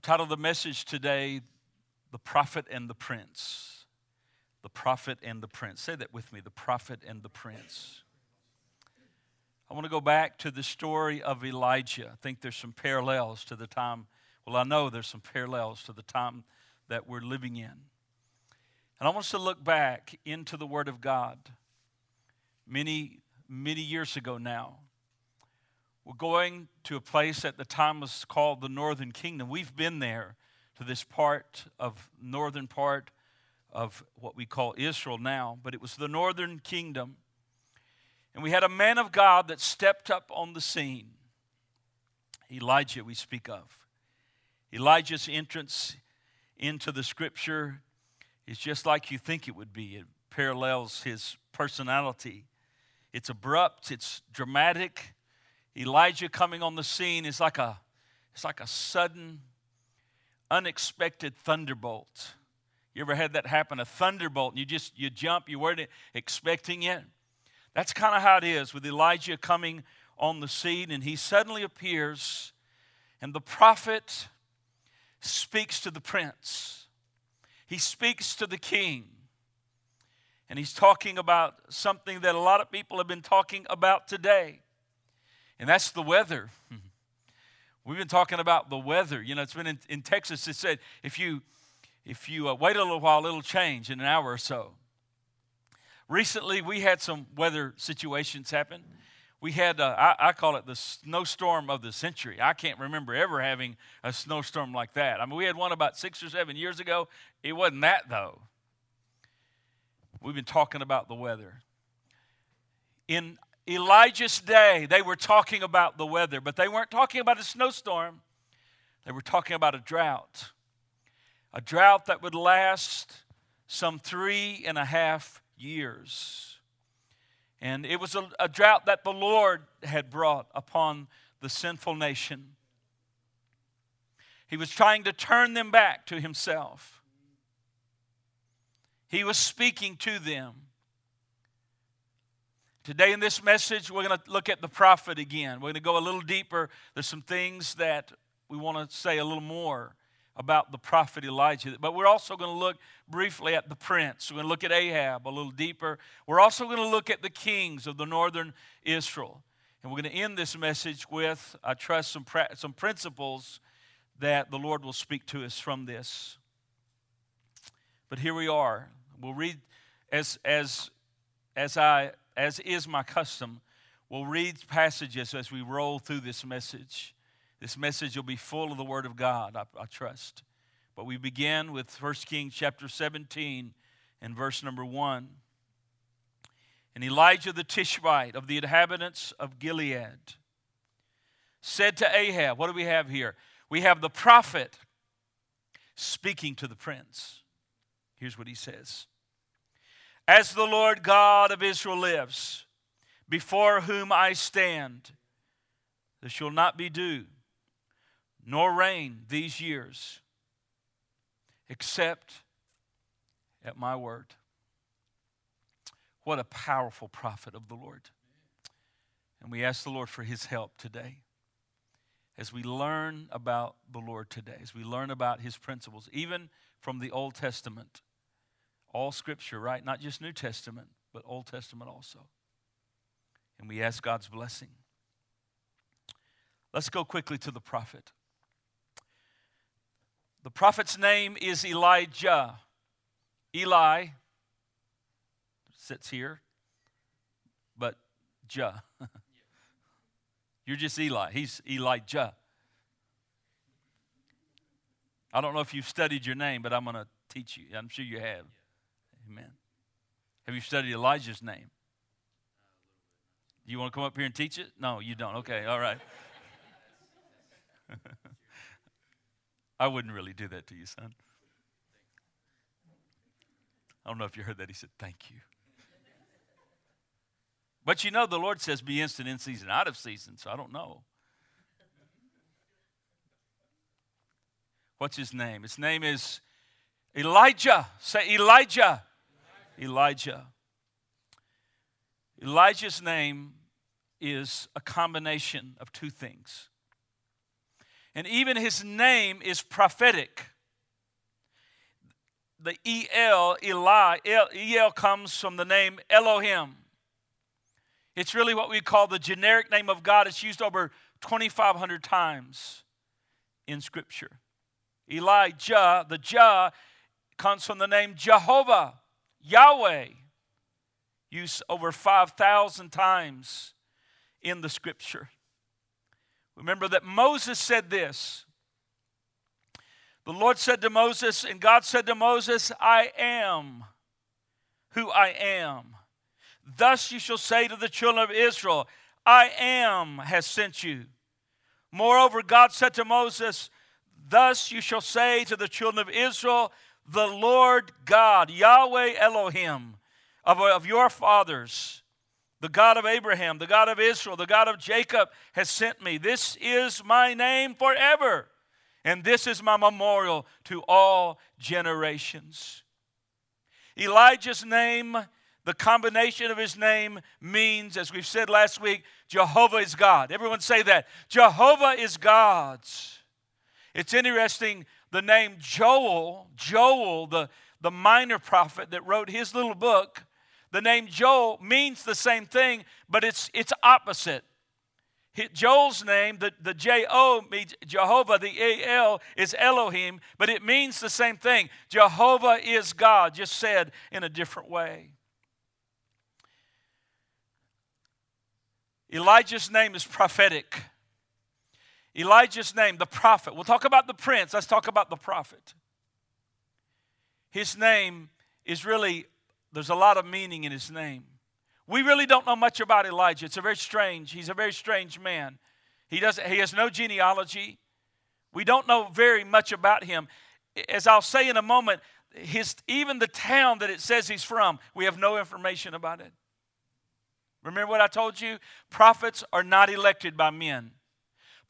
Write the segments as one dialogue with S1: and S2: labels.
S1: I've titled the message today, The Prophet and the Prince. The Prophet and the Prince. Say that with me the Prophet and the Prince. I want to go back to the story of Elijah. I think there's some parallels to the time, well, I know there's some parallels to the time that we're living in. And I want us to look back into the Word of God many, many years ago now. We're going to a place at the time was called the Northern Kingdom. We've been there to this part of northern part of what we call Israel now, but it was the Northern Kingdom. And we had a man of God that stepped up on the scene. Elijah, we speak of. Elijah's entrance into the scripture is just like you think it would be. It parallels his personality. It's abrupt, it's dramatic. Elijah coming on the scene is like a it's like a sudden unexpected thunderbolt. You ever had that happen? A thunderbolt, and you just you jump, you weren't expecting it. That's kind of how it is with Elijah coming on the scene, and he suddenly appears, and the prophet speaks to the prince. He speaks to the king. And he's talking about something that a lot of people have been talking about today, and that's the weather. We've been talking about the weather. You know, it's been in, in Texas, it said if you, if you uh, wait a little while, it'll change in an hour or so. Recently, we had some weather situations happen. We had, uh, I, I, call it the snowstorm of the century. I can't remember ever having a snowstorm like that. I mean, we had one about six or seven years ago. It wasn't that, though. We've been talking about the weather. In Elijah's day, they were talking about the weather, but they weren't talking about a snowstorm. They were talking about a drought. A drought that would last some three and a half years. And it was a, a drought that the Lord had brought upon the sinful nation. He was trying to turn them back to Himself. He was speaking to them. Today, in this message, we're going to look at the prophet again. We're going to go a little deeper. There's some things that we want to say a little more about the prophet Elijah. But we're also going to look briefly at the prince. We're going to look at Ahab a little deeper. We're also going to look at the kings of the northern Israel. And we're going to end this message with, I trust, some, some principles that the Lord will speak to us from this. But here we are. We'll read as, as, as, I, as is my custom, we'll read passages as we roll through this message. This message will be full of the Word of God, I, I trust. But we begin with 1 Kings chapter 17 and verse number 1. And Elijah the Tishbite of the inhabitants of Gilead said to Ahab, What do we have here? We have the prophet speaking to the prince. Here's what he says As the Lord God of Israel lives, before whom I stand, there shall not be dew nor rain these years, except at my word. What a powerful prophet of the Lord. And we ask the Lord for his help today. As we learn about the Lord today, as we learn about his principles, even from the Old Testament, all scripture, right? Not just New Testament, but Old Testament also. And we ask God's blessing. Let's go quickly to the prophet. The prophet's name is Elijah. Eli sits here, but Jah. You're just Eli. He's Elijah. I don't know if you've studied your name, but I'm going to teach you. I'm sure you have. Amen. Have you studied Elijah's name? Do you want to come up here and teach it? No, you don't. Okay, all right. I wouldn't really do that to you, son. I don't know if you heard that. He said, Thank you. But you know, the Lord says, Be instant in season, out of season, so I don't know. What's his name? His name is Elijah. Say Elijah. Elijah. Elijah's name is a combination of two things. And even his name is prophetic. The El, Eli, El, comes from the name Elohim. It's really what we call the generic name of God. It's used over 2,500 times in Scripture. Elijah, the Jah, comes from the name Jehovah, Yahweh, used over 5,000 times in the Scripture. Remember that Moses said this. The Lord said to Moses, and God said to Moses, I am who I am. Thus you shall say to the children of Israel, I am has sent you. Moreover, God said to Moses, Thus you shall say to the children of Israel, The Lord God, Yahweh Elohim, of, of your fathers, the God of Abraham, the God of Israel, the God of Jacob, has sent me. This is my name forever, and this is my memorial to all generations. Elijah's name the combination of his name means, as we've said last week, Jehovah is God. Everyone say that. Jehovah is God's. It's interesting, the name Joel, Joel, the, the minor prophet that wrote his little book, the name Joel means the same thing, but it's, it's opposite. Joel's name, the, the J O means Jehovah, the A L is Elohim, but it means the same thing. Jehovah is God, just said in a different way. Elijah's name is prophetic. Elijah's name, the prophet. We'll talk about the prince, let's talk about the prophet. His name is really, there's a lot of meaning in his name. We really don't know much about Elijah. It's a very strange, he's a very strange man. He, doesn't, he has no genealogy. We don't know very much about him. As I'll say in a moment, his, even the town that it says he's from, we have no information about it. Remember what I told you? Prophets are not elected by men.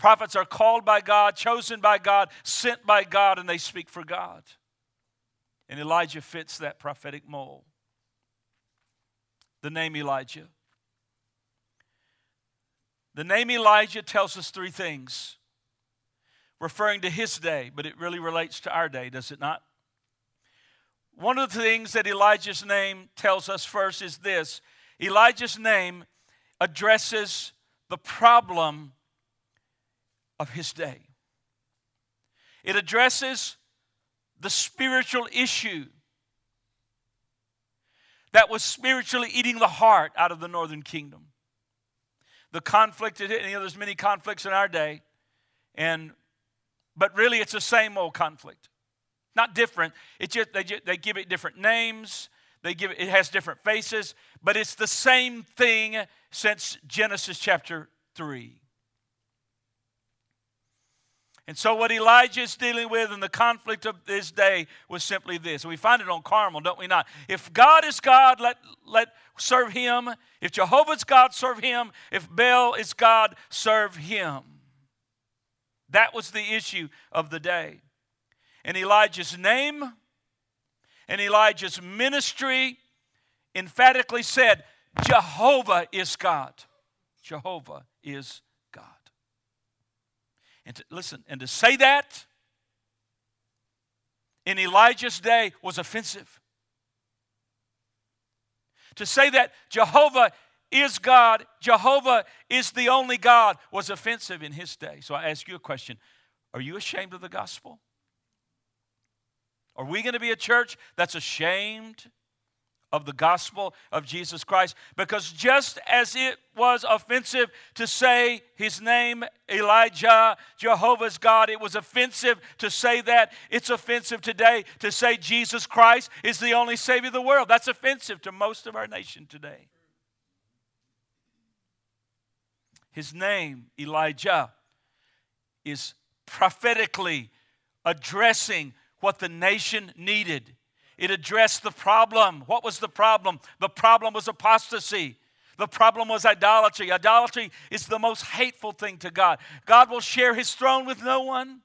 S1: Prophets are called by God, chosen by God, sent by God, and they speak for God. And Elijah fits that prophetic mold. The name Elijah. The name Elijah tells us three things, referring to his day, but it really relates to our day, does it not? One of the things that Elijah's name tells us first is this Elijah's name addresses the problem of his day. It addresses the spiritual issue that was spiritually eating the heart out of the northern kingdom. The conflict, you know, there's many conflicts in our day, and but really it's the same old conflict. Not different. It just they, they give it different names. They give it, it has different faces, but it's the same thing since Genesis chapter 3. And so, what Elijah is dealing with in the conflict of this day was simply this. We find it on Carmel, don't we not? If God is God, let, let serve him. If Jehovah's God, serve him. If Baal is God, serve him. That was the issue of the day. And Elijah's name and Elijah's ministry emphatically said, Jehovah is God. Jehovah is. And to, listen, and to say that in Elijah's day was offensive. To say that Jehovah is God, Jehovah is the only God, was offensive in his day. So I ask you a question Are you ashamed of the gospel? Are we going to be a church that's ashamed of the gospel of Jesus Christ? Because just as it was offensive to say his name, Elijah, Jehovah's God, it was offensive to say that. It's offensive today to say Jesus Christ is the only Savior of the world. That's offensive to most of our nation today. His name, Elijah, is prophetically addressing what the nation needed. It addressed the problem. What was the problem? The problem was apostasy. The problem was idolatry. Idolatry is the most hateful thing to God. God will share his throne with no one.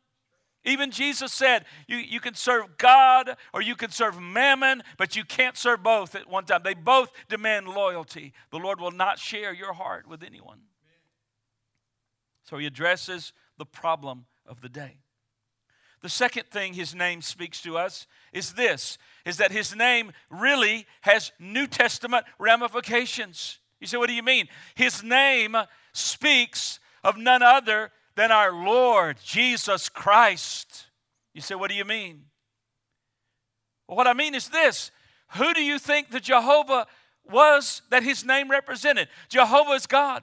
S1: Even Jesus said, you, you can serve God or you can serve mammon, but you can't serve both at one time. They both demand loyalty. The Lord will not share your heart with anyone. So he addresses the problem of the day. The second thing his name speaks to us is this is that his name really has New Testament ramifications. You say, what do you mean? His name speaks of none other than our Lord Jesus Christ. You say, what do you mean? Well, what I mean is this who do you think the Jehovah was that his name represented? Jehovah is God.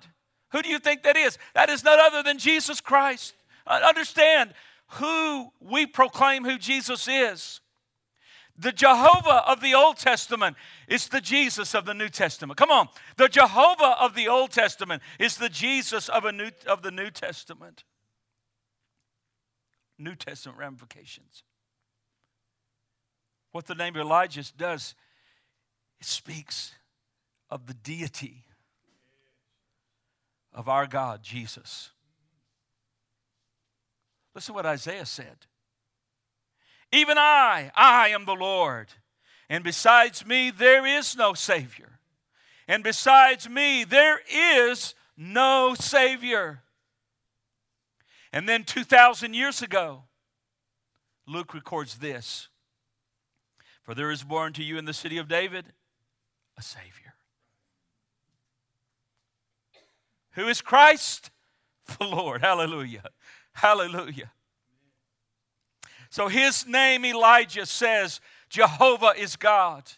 S1: Who do you think that is? That is none other than Jesus Christ. Uh, understand who we proclaim who Jesus is. The Jehovah of the Old Testament is the Jesus of the New Testament. Come on. The Jehovah of the Old Testament is the Jesus of, a new, of the New Testament. New Testament ramifications. What the name of Elijah does, it speaks of the deity of our God, Jesus. Listen to what Isaiah said. Even I, I am the Lord, and besides me there is no Savior. And besides me there is no Savior. And then 2,000 years ago, Luke records this For there is born to you in the city of David a Savior. Who is Christ? The Lord. Hallelujah. Hallelujah. So his name, Elijah, says, Jehovah is God.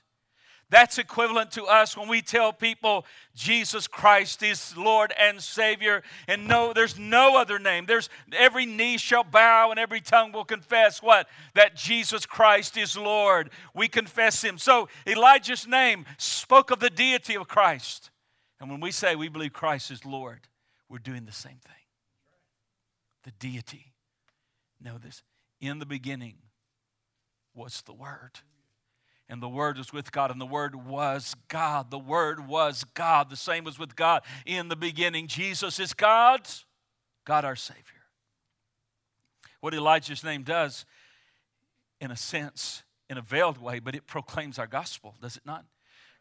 S1: That's equivalent to us when we tell people Jesus Christ is Lord and Savior, and no, there's no other name. There's every knee shall bow and every tongue will confess what? That Jesus Christ is Lord. We confess Him. So Elijah's name spoke of the deity of Christ. And when we say we believe Christ is Lord, we're doing the same thing. The deity. Know this. In the beginning was the Word and the Word was with God, and the Word was God. The Word was God. The same was with God in the beginning. Jesus is God, God our Savior. What Elijah's name does, in a sense, in a veiled way, but it proclaims our gospel, does it not?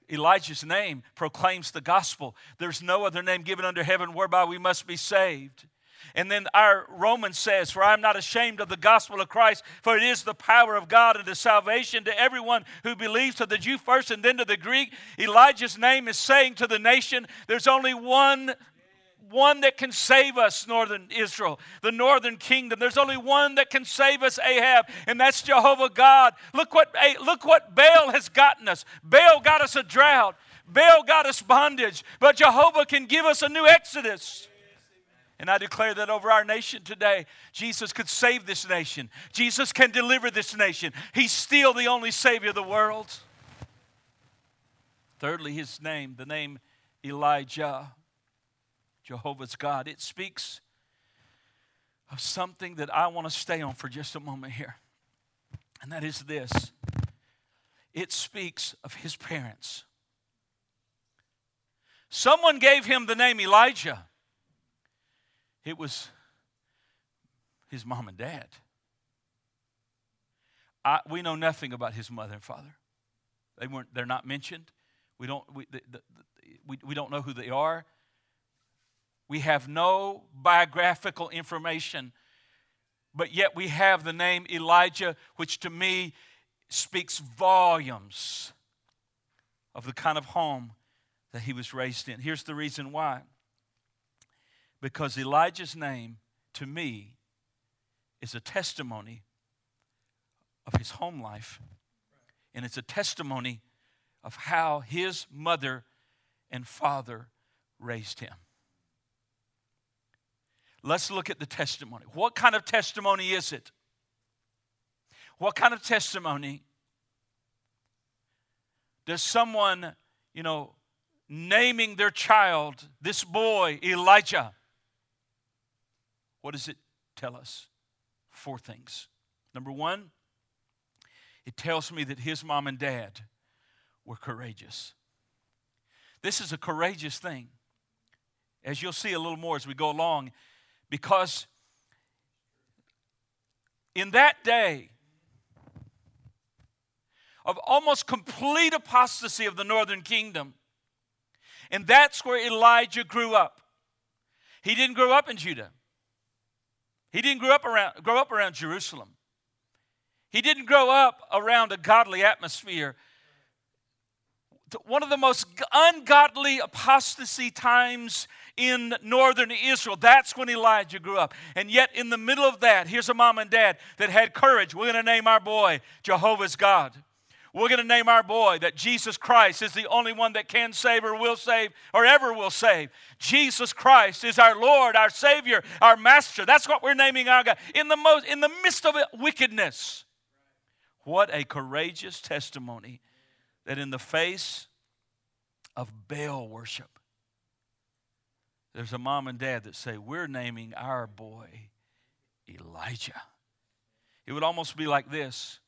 S1: Elijah's name proclaims the gospel. There's no other name given under heaven whereby we must be saved. And then our Romans says, For I am not ashamed of the gospel of Christ, for it is the power of God and the salvation to everyone who believes, to the Jew first and then to the Greek. Elijah's name is saying to the nation, There's only one one that can save us, northern Israel, the northern kingdom. There's only one that can save us, Ahab, and that's Jehovah God. Look what, look what Baal has gotten us. Baal got us a drought, Baal got us bondage, but Jehovah can give us a new exodus. And I declare that over our nation today, Jesus could save this nation. Jesus can deliver this nation. He's still the only Savior of the world. Thirdly, his name, the name Elijah, Jehovah's God, it speaks of something that I want to stay on for just a moment here. And that is this it speaks of his parents. Someone gave him the name Elijah. It was his mom and dad. I, we know nothing about his mother and father. They weren't, they're not mentioned. We don't, we, the, the, we, we don't know who they are. We have no biographical information, but yet we have the name Elijah, which to me speaks volumes of the kind of home that he was raised in. Here's the reason why because Elijah's name, to me, is a testimony of his home life. And it's a testimony of how his mother and father raised him. Let's look at the testimony. What kind of testimony is it? What kind of testimony does someone, you know, naming their child, this boy, Elijah, what does it tell us? Four things. Number one, it tells me that his mom and dad were courageous. This is a courageous thing, as you'll see a little more as we go along, because in that day of almost complete apostasy of the northern kingdom, and that's where Elijah grew up. He didn't grow up in Judah. He didn't grow up around, grow up around Jerusalem. He didn't grow up around a godly atmosphere. One of the most ungodly apostasy times in northern Israel. That's when Elijah grew up. And yet, in the middle of that, here's a mom and dad that had courage. We're going to name our boy Jehovah's God. We're going to name our boy that Jesus Christ is the only one that can save or will save or ever will save. Jesus Christ is our Lord, our Savior, our Master. That's what we're naming our God. In the, most, in the midst of wickedness. What a courageous testimony that in the face of Baal worship, there's a mom and dad that say, We're naming our boy Elijah. It would almost be like this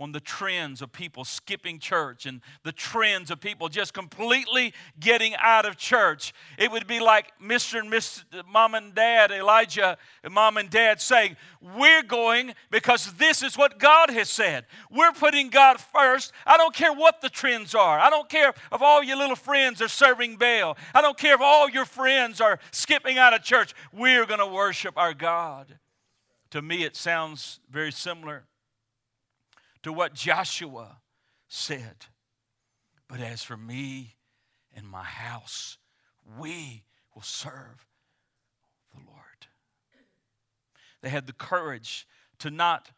S1: on the trends of people skipping church and the trends of people just completely getting out of church. It would be like Mr. and Miss uh, Mom and Dad, Elijah and Mom and Dad saying, We're going because this is what God has said. We're putting God first. I don't care what the trends are. I don't care if all your little friends are serving Baal. I don't care if all your friends are skipping out of church. We're going to worship our God. To me, it sounds very similar to what Joshua said. But as for me and my house, we will serve the Lord. They had the courage to not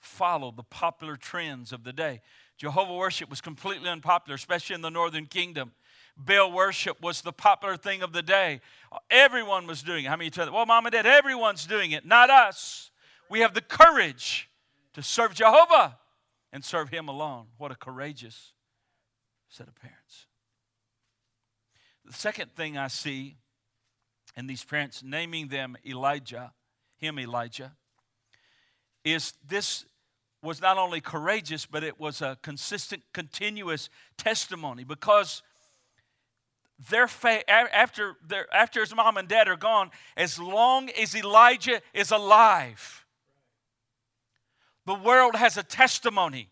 S1: follow the popular trends of the day. Jehovah worship was completely unpopular, especially in the northern kingdom. Baal worship was the popular thing of the day. Everyone was doing it. How many tell well, mom and dad, everyone's doing it, not us. We have the courage to serve Jehovah and serve Him alone. What a courageous set of parents. The second thing I see in these parents naming them Elijah, him Elijah, is this was not only courageous, but it was a consistent, continuous testimony because their faith, after, their, after his mom and dad are gone, as long as Elijah is alive, the world has a testimony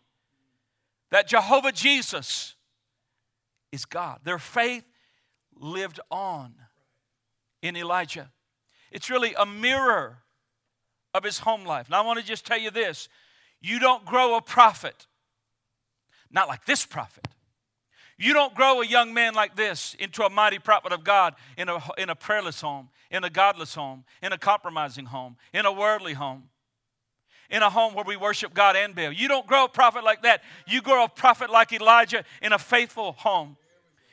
S1: that Jehovah Jesus is God. Their faith lived on in Elijah. It's really a mirror of his home life. Now, I want to just tell you this you don't grow a prophet, not like this prophet. You don't grow a young man like this into a mighty prophet of God in a, in a prayerless home, in a godless home, in a compromising home, in a worldly home in a home where we worship God and Baal. You don't grow a prophet like that. You grow a prophet like Elijah in a faithful home,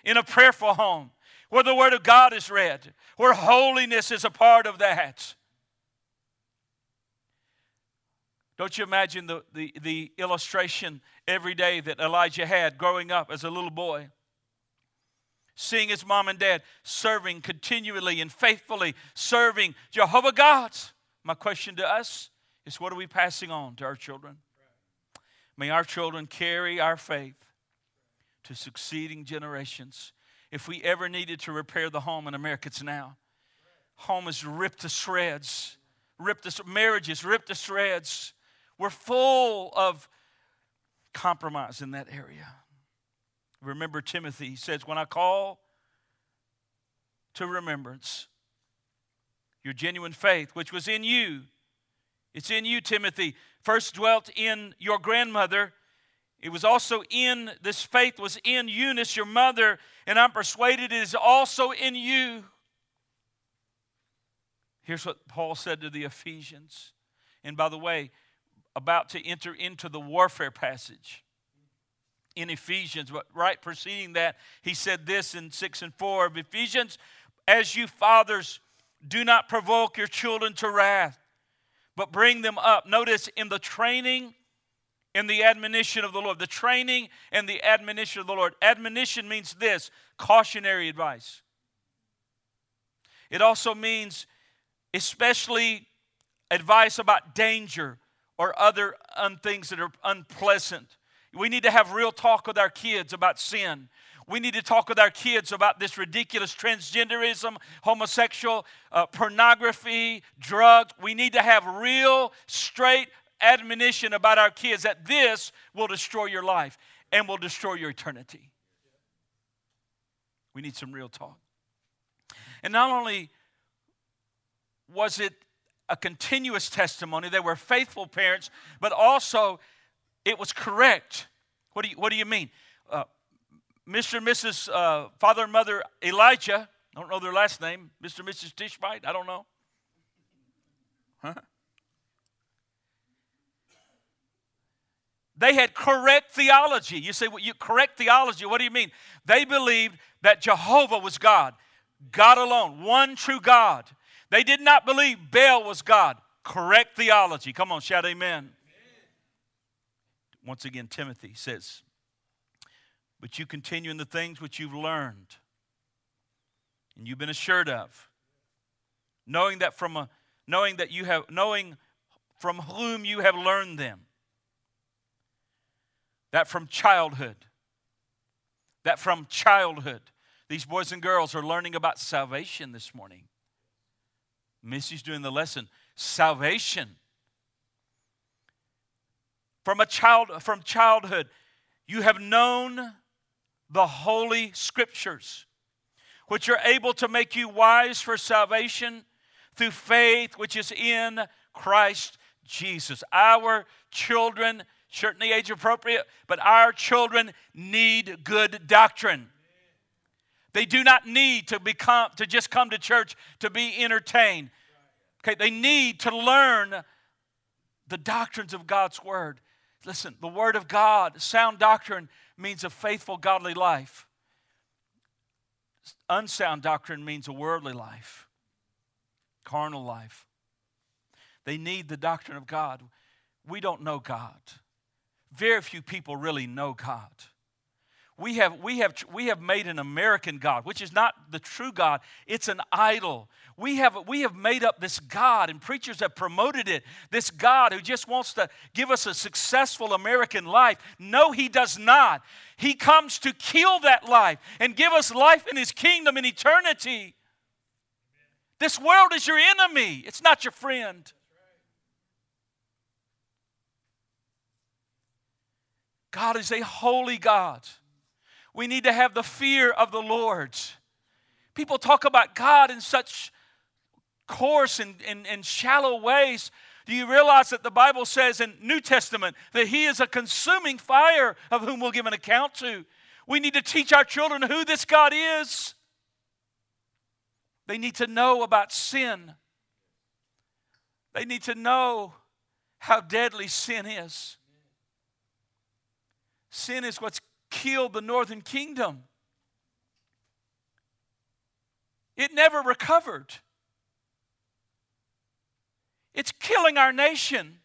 S1: in a prayerful home, where the Word of God is read, where holiness is a part of that. Don't you imagine the, the, the illustration every day that Elijah had growing up as a little boy? Seeing his mom and dad serving continually and faithfully, serving Jehovah God. My question to us is what are we passing on to our children? May our children carry our faith to succeeding generations. If we ever needed to repair the home in America, it's now. Home is ripped to shreds, ripped to marriages ripped to shreds. We're full of compromise in that area. Remember Timothy, he says, When I call to remembrance your genuine faith, which was in you it's in you, Timothy. First dwelt in your grandmother. It was also in, this faith was in Eunice, your mother, and I'm persuaded it is also in you. Here's what Paul said to the Ephesians. And by the way, about to enter into the warfare passage in Ephesians, but right preceding that, he said this in 6 and 4 of Ephesians As you fathers, do not provoke your children to wrath but bring them up. Notice in the training and the admonition of the Lord. The training and the admonition of the Lord. Admonition means this cautionary advice. It also means, especially, advice about danger or other un- things that are unpleasant. We need to have real talk with our kids about sin. We need to talk with our kids about this ridiculous transgenderism, homosexual, uh, pornography, drugs. We need to have real, straight admonition about our kids that this will destroy your life and will destroy your eternity. We need some real talk. And not only was it a continuous testimony. They were faithful parents, but also it was correct. What do you, what do you mean? Uh, Mr. and Mrs. Uh, Father and Mother Elijah, I don't know their last name, Mr. and Mrs. Tishbite, I don't know. Huh? They had correct theology. You say, well, you correct theology. What do you mean? They believed that Jehovah was God, God alone, one true God. They did not believe Baal was God. Correct theology. Come on, shout amen. amen. Once again, Timothy says, But you continue in the things which you've learned and you've been assured of, knowing that from a knowing that you have knowing from whom you have learned them that from childhood, that from childhood, these boys and girls are learning about salvation this morning. Missy's doing the lesson. Salvation. From a child, from childhood, you have known the holy scriptures, which are able to make you wise for salvation through faith which is in Christ Jesus. Our children certainly age appropriate, but our children need good doctrine. They do not need to become to just come to church to be entertained. Okay, they need to learn the doctrines of God's word. Listen, the word of God, sound doctrine means a faithful godly life. Unsound doctrine means a worldly life, carnal life. They need the doctrine of God. We don't know God very few people really know God. We have, we, have, we have made an American God, which is not the true God, it's an idol. We have, we have made up this God, and preachers have promoted it this God who just wants to give us a successful American life. No, He does not. He comes to kill that life and give us life in His kingdom in eternity. This world is your enemy, it's not your friend. God is a holy God. We need to have the fear of the Lord. People talk about God in such coarse and, and, and shallow ways. Do you realize that the Bible says in New Testament that He is a consuming fire of whom we'll give an account to? We need to teach our children who this God is. They need to know about sin. They need to know how deadly sin is. Sin is what's killed the northern kingdom. It never recovered. It's killing our nation.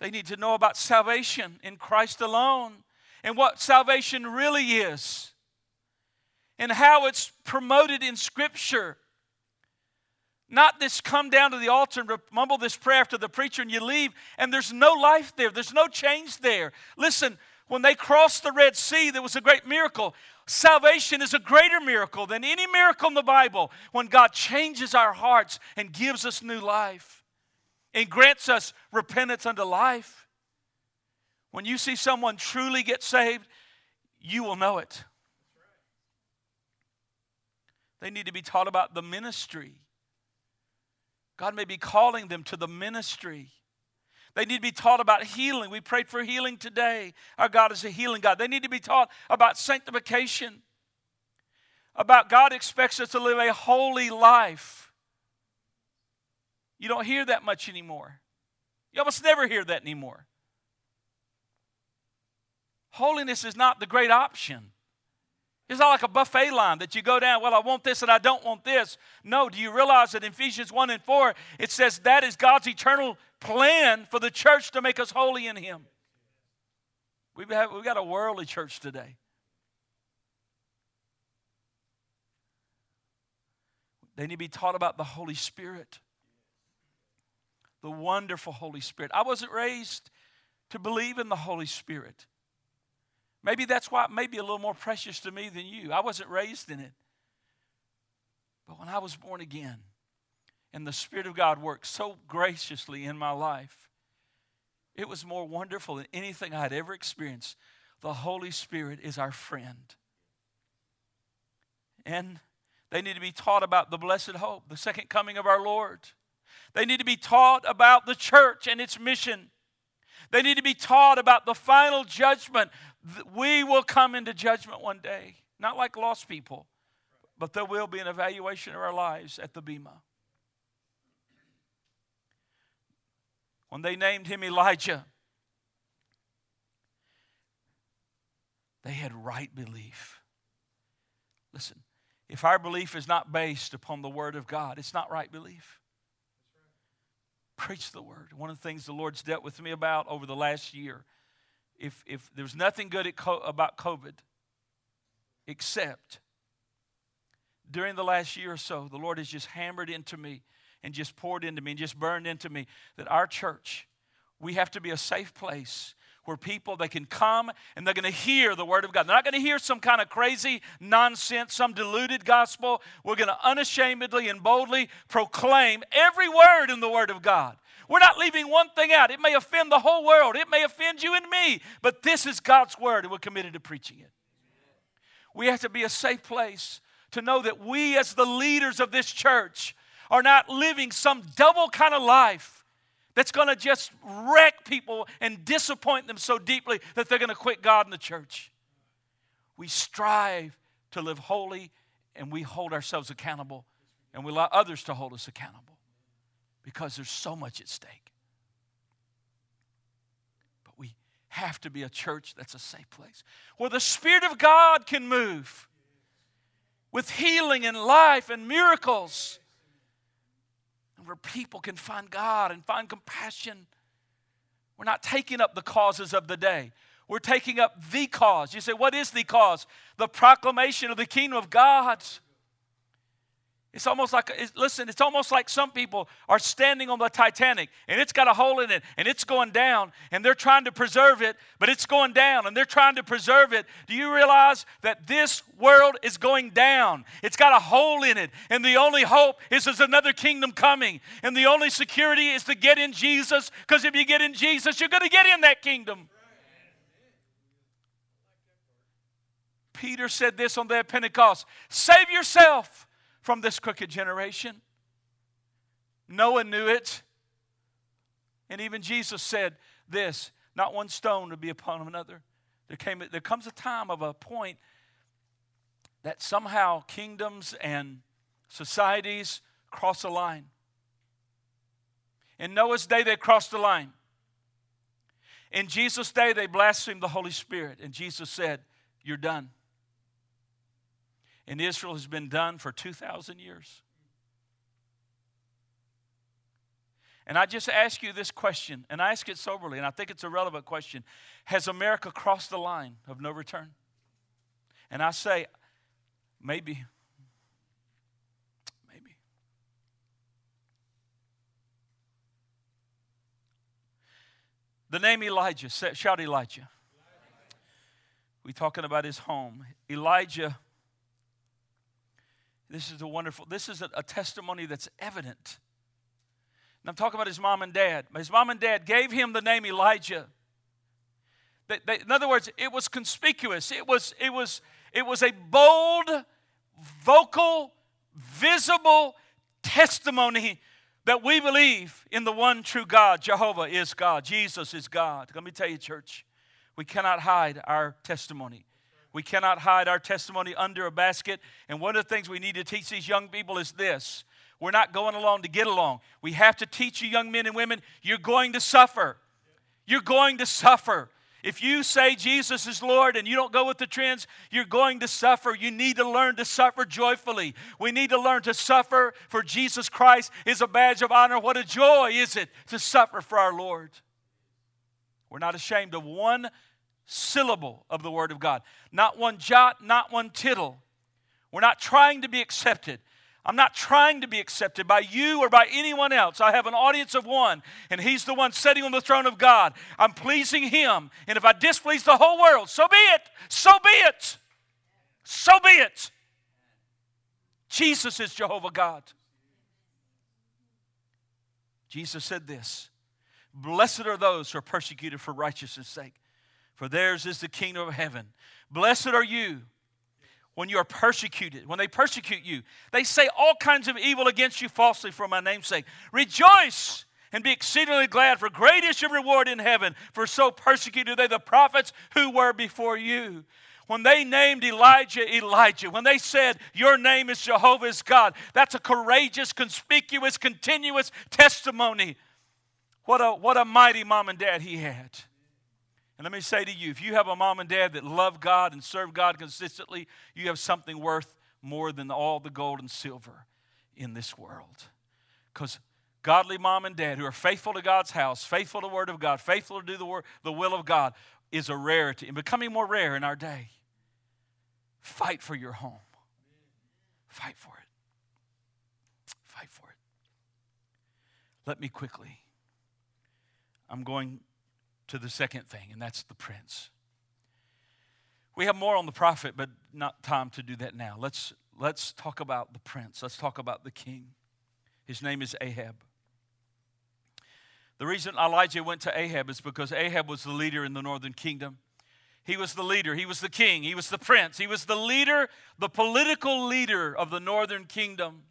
S1: They need to know about salvation in Christ alone and what salvation really is and how it's promoted in Scripture. Not this come down to the altar and mumble this prayer after the preacher and you leave and there's no life there, there's no change there. Listen, when they crossed the Red Sea, there was a great miracle. Salvation is a greater miracle than any miracle in the Bible when God changes our hearts and gives us new life and grants us repentance unto life. When you see someone truly get saved, you will know it. They need to be taught about the ministry God may be calling them to the ministry. They need to be taught about healing. We prayed for healing today. Our God is a healing God. They need to be taught about sanctification, about God expects us to live a holy life. You don't hear that much anymore. You almost never hear that anymore. Holiness is not the great option. It's not like a buffet line that you go down, well, I want this and I don't want this. No, do you realize that in Ephesians 1 and 4, it says that is God's eternal plan for the church to make us holy in Him? We've, have, we've got a worldly church today. They need to be taught about the Holy Spirit, the wonderful Holy Spirit. I wasn't raised to believe in the Holy Spirit. Maybe that's why it may be a little more precious to me than you. I wasn't raised in it. But when I was born again, and the Spirit of God worked so graciously in my life, it was more wonderful than anything I had ever experienced. The Holy Spirit is our friend. And They need to be taught about the blessed hope, the second coming of our Lord. They need to be taught about the church and its mission. They need to be taught about the final judgment. We will come into judgment one day, not like lost people, but there will be an evaluation of our lives at the Bema. When they named him Elijah, they had right belief. Listen, if our belief is not based upon the Word of God, it's not right belief. Preach the Word. One of the things the Lord's dealt with me about over the last year, if, if there's nothing good about COVID, except during the last year or so, the Lord has just hammered into me and just poured into me and just burned into me that our church, we have to be a safe place where people they can come and they're going to hear the word of God. They're not going to hear some kind of crazy nonsense, some diluted gospel. We're going to unashamedly and boldly proclaim every word in the word of God. We're not leaving one thing out. It may offend the whole world. It may offend you and me, but this is God's word and we're committed to preaching it. We have to be a safe place to know that we as the leaders of this church are not living some double kind of life that's going to just wreck people and disappoint them so deeply that they're going to quit God and the church. We strive to live holy and we hold ourselves accountable and we allow others to hold us accountable because there's so much at stake. But we have to be a church that's a safe place where the Spirit of God can move with healing and life and miracles and where people can find God and find compassion. We're not taking up the causes of the day. We're taking up the cause. You say, what is the cause? The proclamation of the kingdom of God. It's almost like, listen, it's almost like some people are standing on the Titanic and it's got a hole in it and it's going down and they're trying to preserve it, but it's going down and they're trying to preserve it. Do you realize that this world is going down? It's got a hole in it and the only hope is there's another kingdom coming and the only security is to get in Jesus because if you get in Jesus, you're going to get in that kingdom. Peter said this on their Pentecost save yourself from this crooked generation. Noah knew it. And even Jesus said this not one stone to be upon another. There, came, there comes a time of a point that somehow kingdoms and societies cross a line. In Noah's day, they crossed the line. In Jesus' day, they blasphemed the Holy Spirit. And Jesus said, You're done in Israel has been done for 2,000 years. And I just ask you this question, and I ask it soberly, and I think it's a relevant question Has America crossed the line of no return? And I say, maybe. Maybe. The name Elijah, shout Elijah. We're talking about his home. Elijah this is a wonderful, this is a, a testimony that's evident. And I'm talking about his mom and dad. His mom and dad gave him the name Elijah. They, they, in other words, it was conspicuous. It was, it, was, it was a bold, vocal, visible testimony that we believe in the one true God. Jehovah is God. Jesus is God. Let me tell you, church, we cannot hide our testimony. We cannot hide our testimony under a basket. And one of the things we need to teach these young people is this we're not going along to get along. We have to teach you, young men and women, you're going to suffer. You're going to suffer. If you say Jesus is Lord and you don't go with the trends, you're going to suffer. You need to learn to suffer joyfully. We need to learn to suffer for Jesus Christ is a badge of honor. What a joy is it to suffer for our Lord. We're not ashamed of one syllable of the Word of God. Not one jot, not one tittle. We're not trying to be accepted. I'm not trying to be accepted by you or by anyone else. I have an audience of one, and He's the one sitting on the throne of God. I'm pleasing Him. And if I displease the whole world, so be it. So be it. So be it. Jesus is Jehovah God. Jesus said this Blessed are those who are persecuted for righteousness' sake, for theirs is the kingdom of heaven. Blessed are you when you are persecuted, when they persecute you, they say all kinds of evil against you falsely for my name's sake. Rejoice and be exceedingly glad, for great is your reward in heaven. For so persecuted they the prophets who were before you. When they named Elijah Elijah, when they said, Your name is Jehovah's God, that's a courageous, conspicuous, continuous testimony. What a, what a mighty mom and dad he had. And let me say to you if you have a mom and dad that love God and serve God consistently, you have something worth more than all the gold and silver in this world. Because godly mom and dad who are faithful to God's house, faithful to the Word of God, faithful to do the, word, the will of God, is a rarity and becoming more rare in our day. Fight for your home. Fight for it. Fight for it. Let me quickly. I'm going to the second thing, and that's the prince. We have more on the prophet, but not time to do that now. Let's, let's talk about the prince. Let's talk about the king. His name is Ahab. The reason Elijah went to Ahab is because Ahab was the leader in the northern kingdom. He was the leader, he was the king, he was the prince, he was the leader, the political leader of the northern kingdom.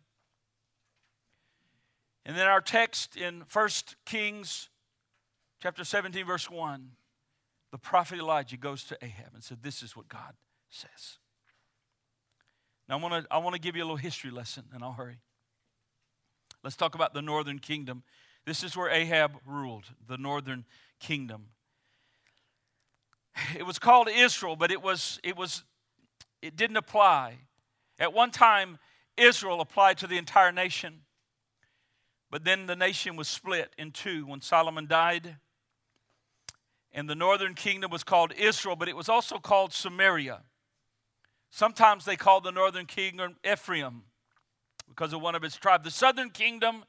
S1: And then our text in 1 Kings chapter 17, verse 1, the prophet Elijah goes to Ahab and said, This is what God says. Now, I want to I wanna give you a little history lesson, and I'll hurry. Let's talk about the northern kingdom this is where Ahab ruled, the northern kingdom. It was called Israel, but it was it was it didn't apply. At one time, Israel applied to the entire nation. But then the nation was split in two when Solomon died. And the northern kingdom was called Israel, but it was also called Samaria. Sometimes they called the northern kingdom Ephraim because of one of its tribes. The southern kingdom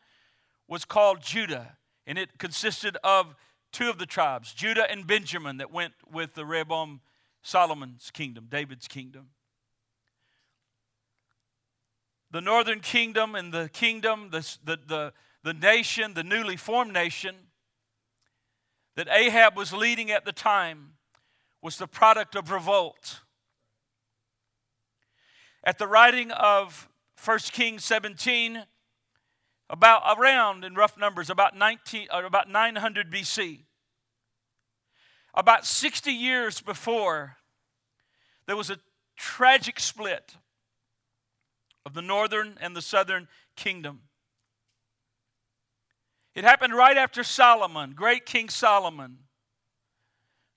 S1: was called Judah, and it consisted of two of the tribes, Judah and Benjamin, that went with the Rehoboam, Solomon's kingdom, David's kingdom. The northern kingdom and the kingdom, the, the, the, the nation, the newly formed nation that Ahab was leading at the time was the product of revolt. At the writing of 1 Kings 17, about around in rough numbers about 19 or about 900 BC. About 60 years before there was a tragic split of the northern and the southern kingdom. It happened right after Solomon, great King Solomon,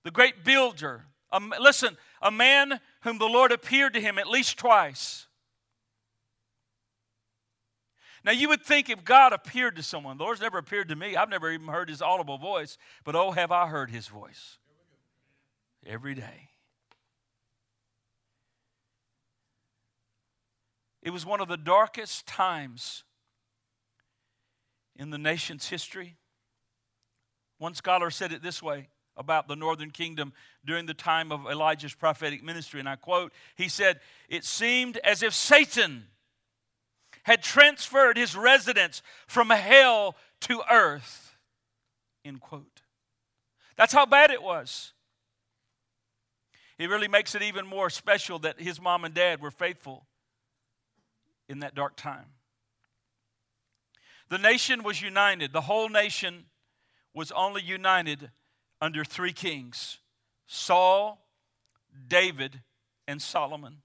S1: the great builder. Um, listen, a man whom the Lord appeared to him at least twice. Now, you would think if God appeared to someone, the Lord's never appeared to me. I've never even heard his audible voice, but oh, have I heard his voice every day. It was one of the darkest times in the nation's history. One scholar said it this way about the northern kingdom during the time of Elijah's prophetic ministry, and I quote, he said, It seemed as if Satan had transferred his residence from hell to earth. End quote. That's how bad it was. It really makes it even more special that his mom and dad were faithful in that dark time. The nation was united. The whole nation was only united under three kings Saul, David, and Solomon.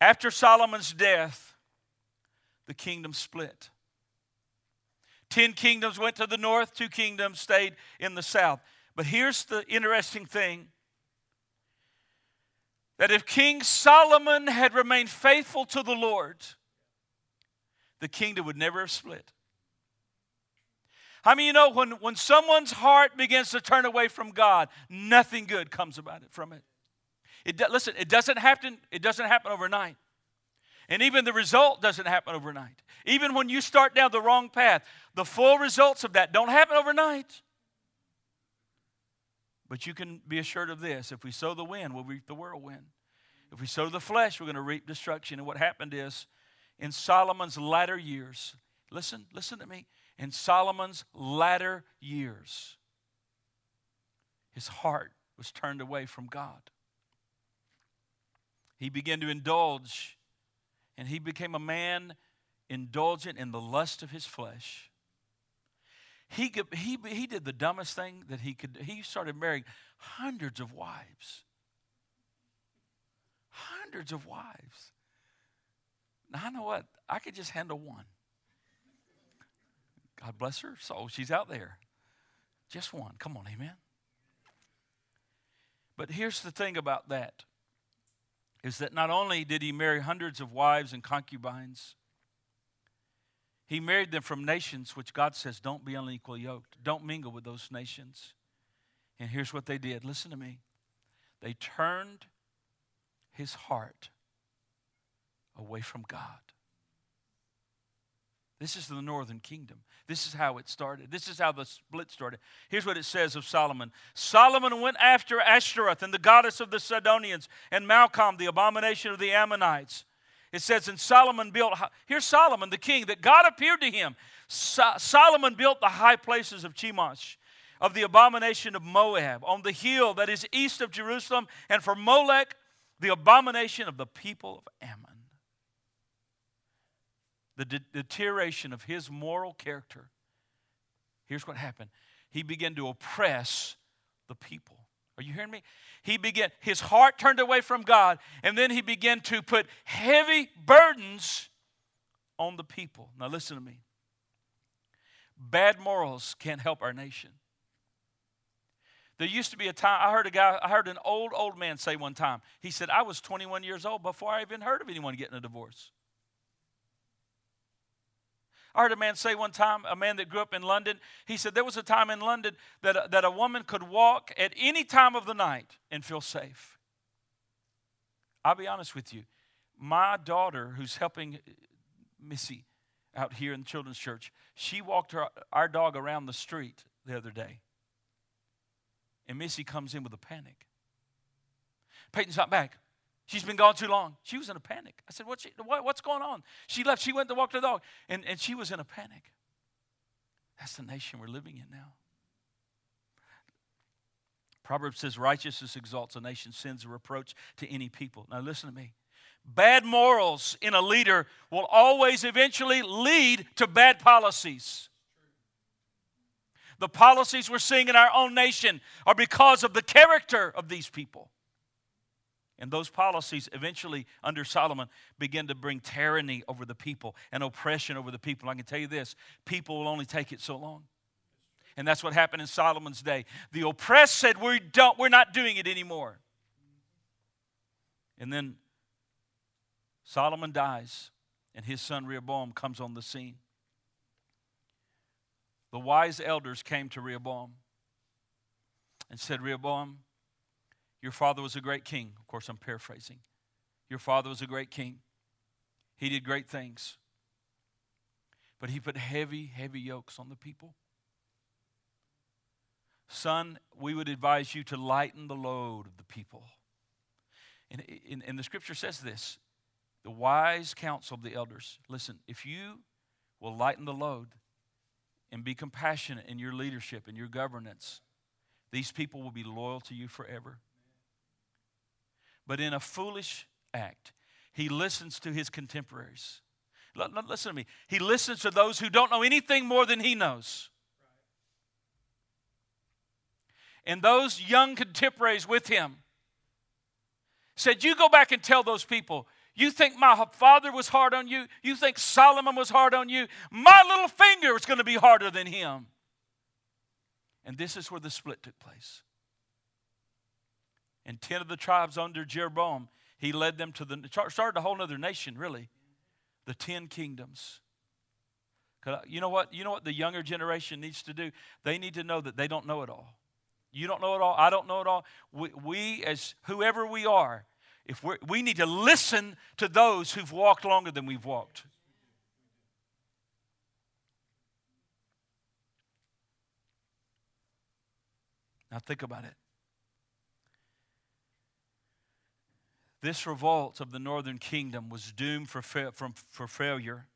S1: After Solomon's death, the kingdom split. Ten kingdoms went to the north, two kingdoms stayed in the south. But here's the interesting thing that if King Solomon had remained faithful to the Lord, the kingdom would never have split. I mean, you know when, when someone's heart begins to turn away from God, nothing good comes about it from it. It, listen, it doesn't happen, it doesn't happen overnight. And even the result doesn't happen overnight. Even when you start down the wrong path, the full results of that don't happen overnight. But you can be assured of this if we sow the wind, we'll reap the whirlwind. If we sow the flesh, we're going to reap destruction. And what happened is, in Solomon's latter years, listen, listen to me. In Solomon's latter years, his heart was turned away from God. He began to indulge, and he became a man indulgent in the lust of his flesh. He, he, he did the dumbest thing that he could. He started marrying hundreds of wives. Hundreds of wives. Now, I know what? I could just handle one. God bless her soul. She's out there. Just one. Come on, amen. But here's the thing about that is that not only did he marry hundreds of wives and concubines, he married them from nations which God says don't be unequally yoked. Don't mingle with those nations. And here's what they did listen to me. They turned his heart away from God. This is the northern kingdom. This is how it started. This is how the split started. Here's what it says of Solomon Solomon went after Ashtoreth and the goddess of the Sidonians, and Milcom, the abomination of the Ammonites. It says, and Solomon built, here's Solomon, the king, that God appeared to him. So, Solomon built the high places of Chemosh, of the abomination of Moab, on the hill that is east of Jerusalem, and for Molech, the abomination of the people of Ammon the de- deterioration of his moral character, here's what happened. He began to oppress the people. Are you hearing me? He began, his heart turned away from God, and then he began to put heavy burdens on the people. Now, listen to me. Bad morals can't help our nation. There used to be a time, I heard a guy, I heard an old, old man say one time, he said, I was 21 years old before I even heard of anyone getting a divorce. I heard a man say one time, a man that grew up in London, he said there was a time in London that, that a woman could walk at any time of the night and feel safe. I'll be honest with you. My daughter, who's helping uh, Missy out here in the children's church, she walked her, our dog around the street the other day. And Missy comes in with a panic. Peyton's not back. She's been gone too long. She was in a panic. I said, What's, what, what's going on? She left. She went to walk the dog, and, and she was in a panic. That's the nation we're living in now. Proverbs says, Righteousness exalts a nation, sins a reproach to any people. Now, listen to me. Bad morals in a leader will always eventually lead to bad policies. The policies we're seeing in our own nation are because of the character of these people. And those policies eventually, under Solomon, begin to bring tyranny over the people and oppression over the people. I can tell you this people will only take it so long. And that's what happened in Solomon's day. The oppressed said, we don't, We're not doing it anymore. And then Solomon dies, and his son Rehoboam comes on the scene. The wise elders came to Rehoboam and said, Rehoboam, your father was a great king. Of course, I'm paraphrasing. Your father was a great king. He did great things. But he put heavy, heavy yokes on the people. Son, we would advise you to lighten the load of the people. And, and, and the scripture says this the wise counsel of the elders. Listen, if you will lighten the load and be compassionate in your leadership and your governance, these people will be loyal to you forever. But in a foolish act, he listens to his contemporaries. Listen to me. He listens to those who don't know anything more than he knows. And those young contemporaries with him said, You go back and tell those people, you think my father was hard on you? You think Solomon was hard on you? My little finger is going to be harder than him. And this is where the split took place and 10 of the tribes under Jeroboam, he led them to the, started a whole other nation, really. The 10 kingdoms. Uh, you know what? You know what the younger generation needs to do? They need to know that they don't know it all. You don't know it all. I don't know it all. We, we as whoever we are, if we we need to listen to those who've walked longer than we've walked. Now think about it. This revolt of the northern kingdom was doomed for, fa- from, for failure.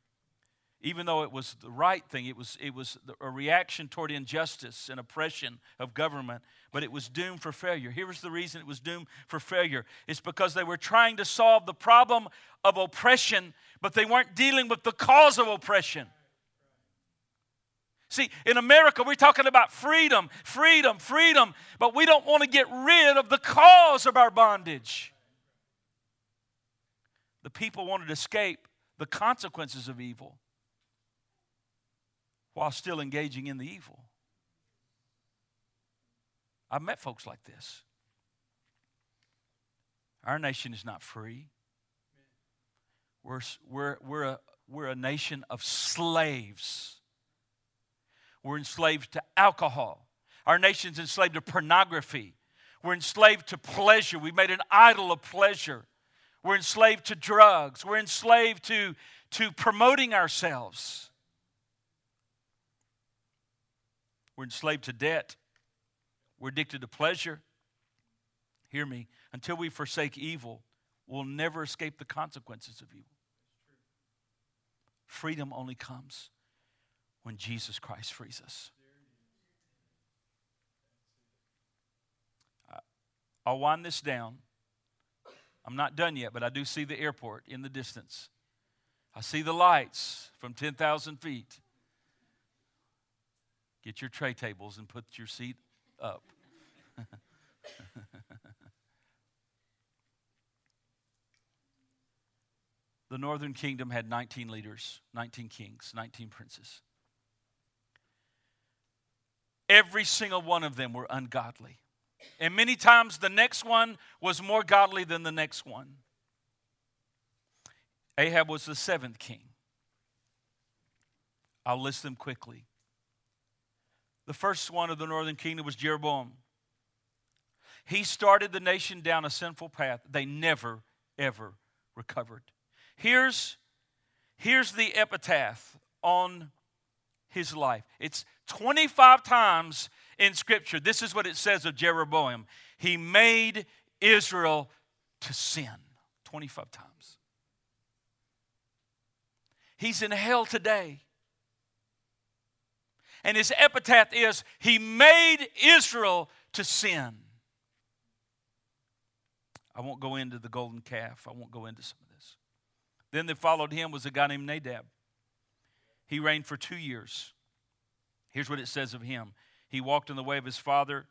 S1: even though it was the right thing, it was, it was a reaction toward injustice and oppression of government, but it was doomed for failure. Here was the reason it was doomed for failure it's because they were trying to solve the problem of oppression, but they weren't dealing with the cause of oppression. See, in America, we're talking about freedom, freedom, freedom, but we don't want to get rid of the cause of our bondage. The people wanted to escape the consequences of evil while still engaging in the evil. I've met folks like this. Our nation is not free. We're, we're, we're, a, we're a nation of slaves. We're enslaved to alcohol. Our nation's enslaved to pornography. We're enslaved to pleasure. We've made an idol of pleasure. We're enslaved to drugs. We're enslaved to, to promoting ourselves. We're enslaved to debt. We're addicted to pleasure. Hear me. Until we forsake evil, we'll never escape the consequences of evil. Freedom only comes when Jesus Christ frees us. I'll wind this down. I'm not done yet, but I do see the airport in the distance. I see the lights from 10,000 feet. Get your tray tables and put your seat up. the northern kingdom had 19 leaders, 19 kings, 19 princes. Every single one of them were ungodly. And many times the next one was more godly than the next one. Ahab was the seventh king. I'll list them quickly. The first one of the northern kingdom was Jeroboam. He started the nation down a sinful path. They never, ever recovered. Here's, here's the epitaph on his life. It's 25 times in Scripture. This is what it says of Jeroboam He made Israel to sin 25 times. He's in hell today. And his epitaph is He made Israel to sin. I won't go into the golden calf. I won't go into some of this. Then that followed him was a guy named Nadab. He reigned for two years. Here's what it says of him He walked in the way of his father,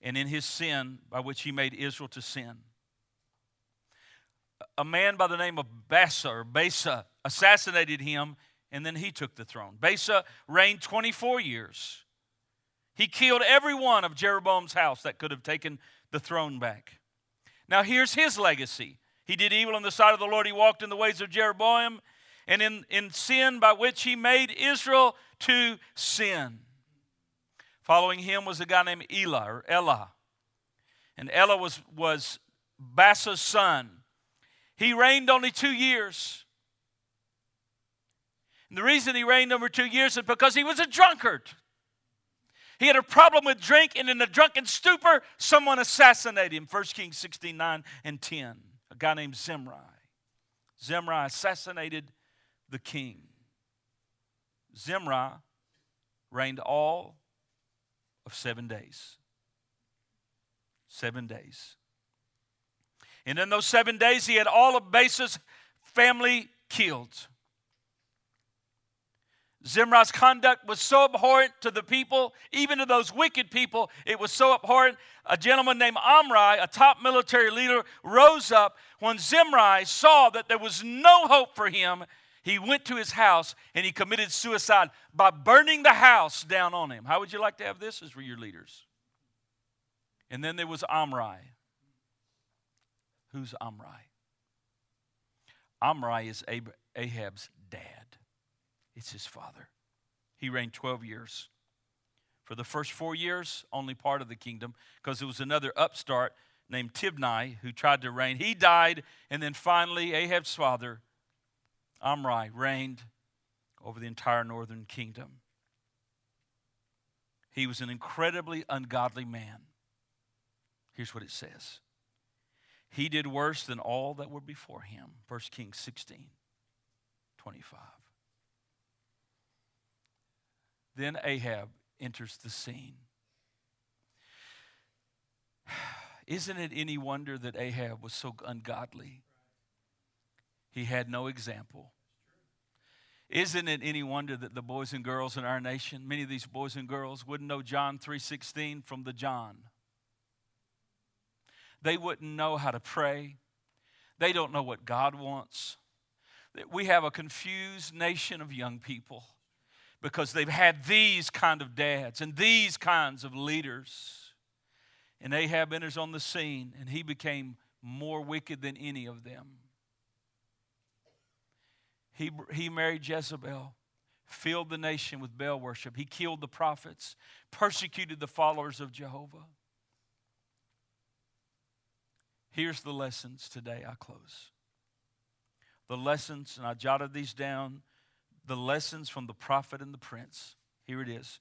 S1: and in his sin by which he made Israel to sin. A man by the name of Baasa or Baasa assassinated him, and then he took the throne. Baasa reigned 24 years. He killed every one of Jeroboam's house that could have taken the throne back. Now, here's his legacy. He did evil in the sight of the Lord. He walked in the ways of Jeroboam and in, in sin by which he made Israel to sin. Following him was a guy named Elah or Elah. And Elah was, was Baasa's son. He reigned only two years. And the reason he reigned over two years is because he was a drunkard. He had a problem with drink, and in a drunken stupor, someone assassinated him. 1 Kings 16 9 and 10. A guy named Zimri. Zimri assassinated the king. Zimri reigned all of seven days. Seven days. And in those seven days, he had all of Baasa's family killed. Zimri's conduct was so abhorrent to the people, even to those wicked people, it was so abhorrent. A gentleman named Omri, a top military leader, rose up when Zimri saw that there was no hope for him. He went to his house and he committed suicide by burning the house down on him. How would you like to have this as for your leaders? And then there was Omri. Who's Omri? Omri is Ahab's dad. It's his father. He reigned 12 years. For the first four years, only part of the kingdom, because there was another upstart named Tibni who tried to reign. He died, and then finally, Ahab's father, Omri, reigned over the entire northern kingdom. He was an incredibly ungodly man. Here's what it says He did worse than all that were before him. 1 Kings 16 25. Then Ahab enters the scene. Isn't it any wonder that Ahab was so ungodly? He had no example. Isn't it any wonder that the boys and girls in our nation, many of these boys and girls wouldn't know John 3:16 from the John. They wouldn't know how to pray. They don't know what God wants. We have a confused nation of young people because they've had these kind of dads and these kinds of leaders. And Ahab enters on the scene and he became more wicked than any of them. He, he married Jezebel, filled the nation with Baal worship. He killed the prophets, persecuted the followers of Jehovah. Here's the lessons today. I close. The lessons, and I jotted these down the lessons from the prophet and the prince. Here it is.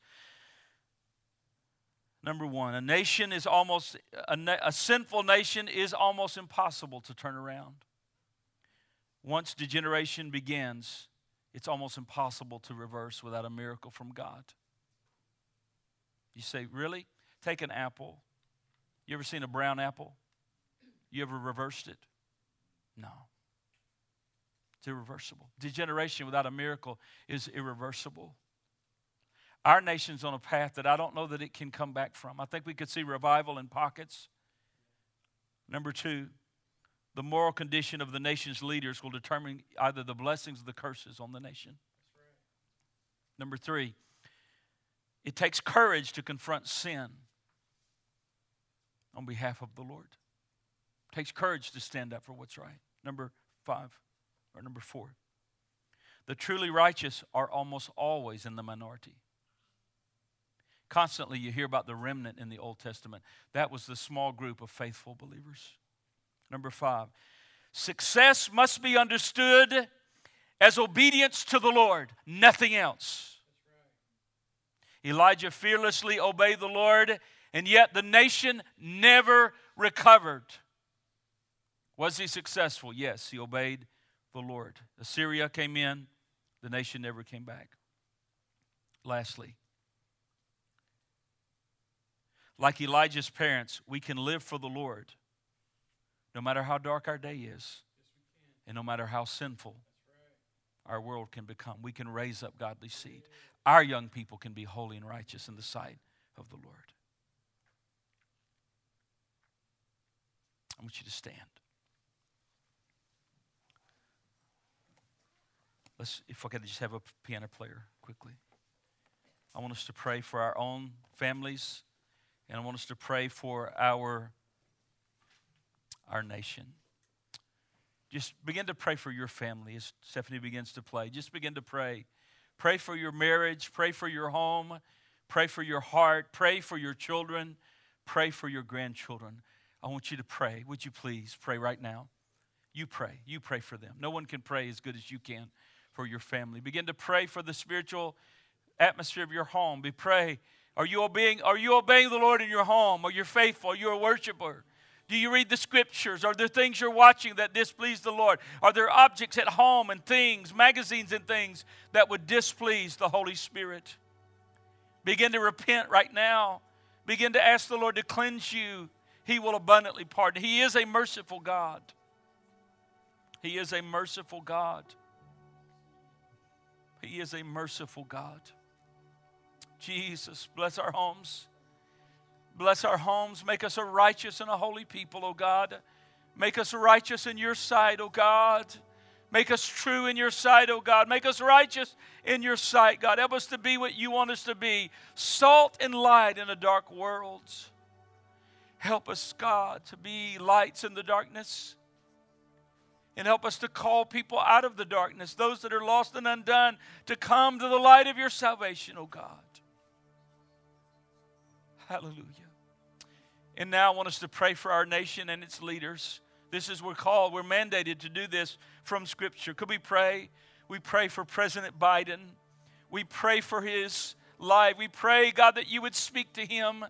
S1: Number one, a nation is almost, a, a sinful nation is almost impossible to turn around. Once degeneration begins, it's almost impossible to reverse without a miracle from God. You say, really? Take an apple. You ever seen a brown apple? You ever reversed it? No. It's irreversible. Degeneration without a miracle is irreversible. Our nation's on a path that I don't know that it can come back from. I think we could see revival in pockets. Number two, the moral condition of the nation's leaders will determine either the blessings or the curses on the nation. Right. Number three, it takes courage to confront sin on behalf of the Lord. It takes courage to stand up for what's right. Number five, or number four, the truly righteous are almost always in the minority. Constantly, you hear about the remnant in the Old Testament. That was the small group of faithful believers. Number five, success must be understood as obedience to the Lord, nothing else. Elijah fearlessly obeyed the Lord, and yet the nation never recovered. Was he successful? Yes, he obeyed the Lord. Assyria came in, the nation never came back. Lastly, like Elijah's parents, we can live for the Lord no matter how dark our day is, and no matter how sinful our world can become, we can raise up godly seed. Our young people can be holy and righteous in the sight of the Lord. I want you to stand. Let's, if I could just have a piano player quickly. I want us to pray for our own families, and I want us to pray for our our nation. Just begin to pray for your family as Stephanie begins to play. Just begin to pray. Pray for your marriage, pray for your home, pray for your heart, pray for your children, pray for your grandchildren. I want you to pray. Would you please pray right now? You pray. You pray for them. No one can pray as good as you can for your family. Begin to pray for the spiritual atmosphere of your home. Be pray. Are you obeying, are you obeying the Lord in your home? Are you faithful? Are you a worshiper? Do you read the scriptures? Are there things you're watching that displease the Lord? Are there objects at home and things, magazines and things that would displease the Holy Spirit? Begin to repent right now. Begin to ask the Lord to cleanse you. He will abundantly pardon. He is a merciful God. He is a merciful God. He is a merciful God. Jesus, bless our homes. Bless our homes. Make us a righteous and a holy people, O God. Make us righteous in your sight, O God. Make us true in your sight, O God. Make us righteous in your sight, God. Help us to be what you want us to be salt and light in a dark world. Help us, God, to be lights in the darkness. And help us to call people out of the darkness, those that are lost and undone, to come to the light of your salvation, O God. Hallelujah. And now I want us to pray for our nation and its leaders. This is we're called, we're mandated to do this from Scripture. Could we pray? We pray for President Biden. We pray for his life. We pray, God, that you would speak to him.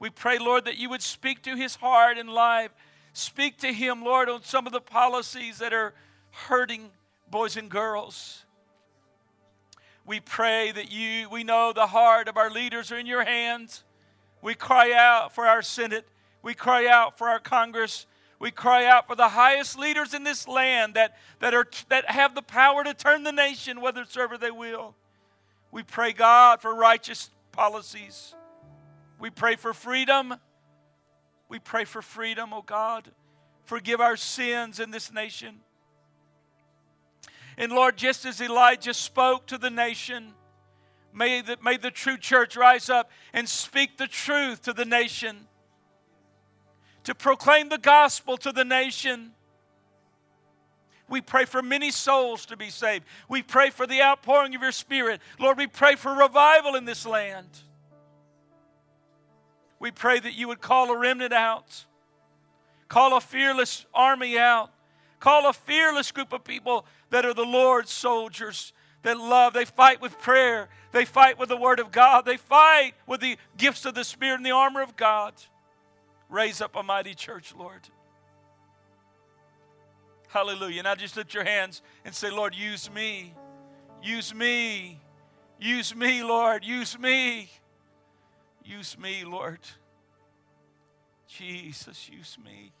S1: We pray, Lord, that you would speak to his heart and life. Speak to him, Lord, on some of the policies that are hurting boys and girls. We pray that you, we know the heart of our leaders are in your hands. We cry out for our Senate. We cry out for our Congress. We cry out for the highest leaders in this land that, that, are, that have the power to turn the nation whithersoever they will. We pray, God, for righteous policies. We pray for freedom. We pray for freedom, oh God. Forgive our sins in this nation. And Lord, just as Elijah spoke to the nation, may the, may the true church rise up and speak the truth to the nation, to proclaim the gospel to the nation. We pray for many souls to be saved. We pray for the outpouring of your Spirit. Lord, we pray for revival in this land. We pray that you would call a remnant out, call a fearless army out, call a fearless group of people that are the Lord's soldiers that love. They fight with prayer, they fight with the Word of God, they fight with the gifts of the Spirit and the armor of God. Raise up a mighty church, Lord. Hallelujah. Now just lift your hands and say, Lord, use me. Use me. Use me, Lord. Use me. Use me, Lord. Jesus, use me.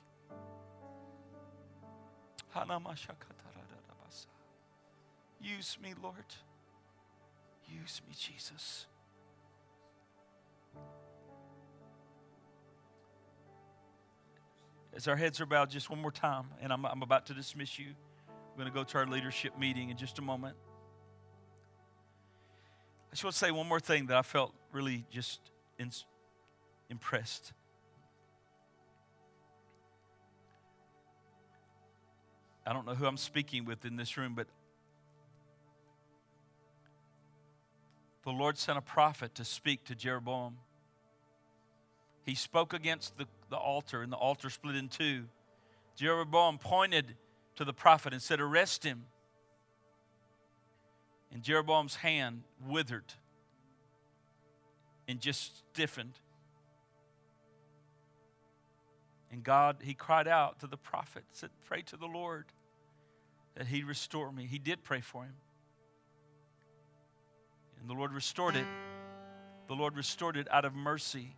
S1: Use me, Lord. Use me, Jesus. As our heads are bowed, just one more time, and I'm, I'm about to dismiss you. We're going to go to our leadership meeting in just a moment. I just want to say one more thing that I felt really just in, impressed. I don't know who I'm speaking with in this room, but the Lord sent a prophet to speak to Jeroboam. He spoke against the, the altar, and the altar split in two. Jeroboam pointed to the prophet and said, Arrest him. And Jeroboam's hand withered and just stiffened. And God, he cried out to the prophet, said, Pray to the Lord that he'd restore me. He did pray for him. And the Lord restored it. The Lord restored it out of mercy.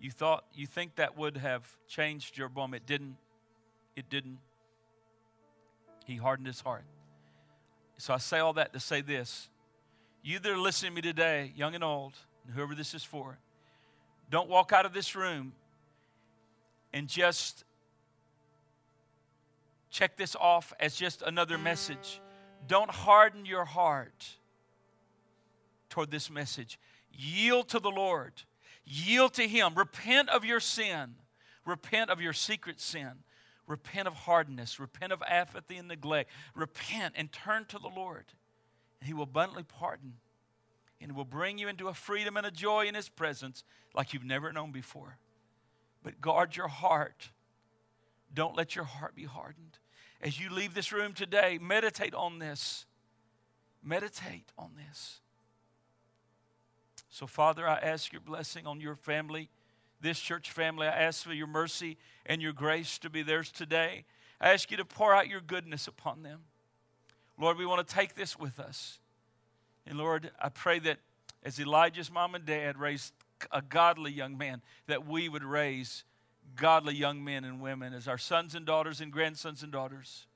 S1: You thought, you think that would have changed Jeroboam. It didn't. It didn't. He hardened his heart. So I say all that to say this you that are listening to me today, young and old, and whoever this is for, don't walk out of this room and just check this off as just another message. Don't harden your heart toward this message. Yield to the Lord, yield to Him. Repent of your sin, repent of your secret sin, repent of hardness, repent of apathy and neglect. Repent and turn to the Lord. And He will abundantly pardon and will bring you into a freedom and a joy in His presence like you've never known before. But guard your heart. Don't let your heart be hardened. As you leave this room today, meditate on this. Meditate on this. So, Father, I ask your blessing on your family, this church family. I ask for your mercy and your grace to be theirs today. I ask you to pour out your goodness upon them. Lord, we want to take this with us. And Lord, I pray that as Elijah's mom and dad raised a godly young man, that we would raise godly young men and women as our sons and daughters and grandsons and daughters.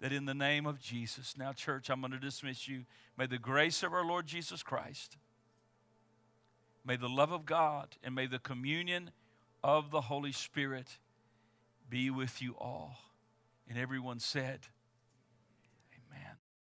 S1: That in the name of Jesus, now, church, I'm going to dismiss you. May the grace of our Lord Jesus Christ, may the love of God, and may the communion of the Holy Spirit be with you all. And everyone said,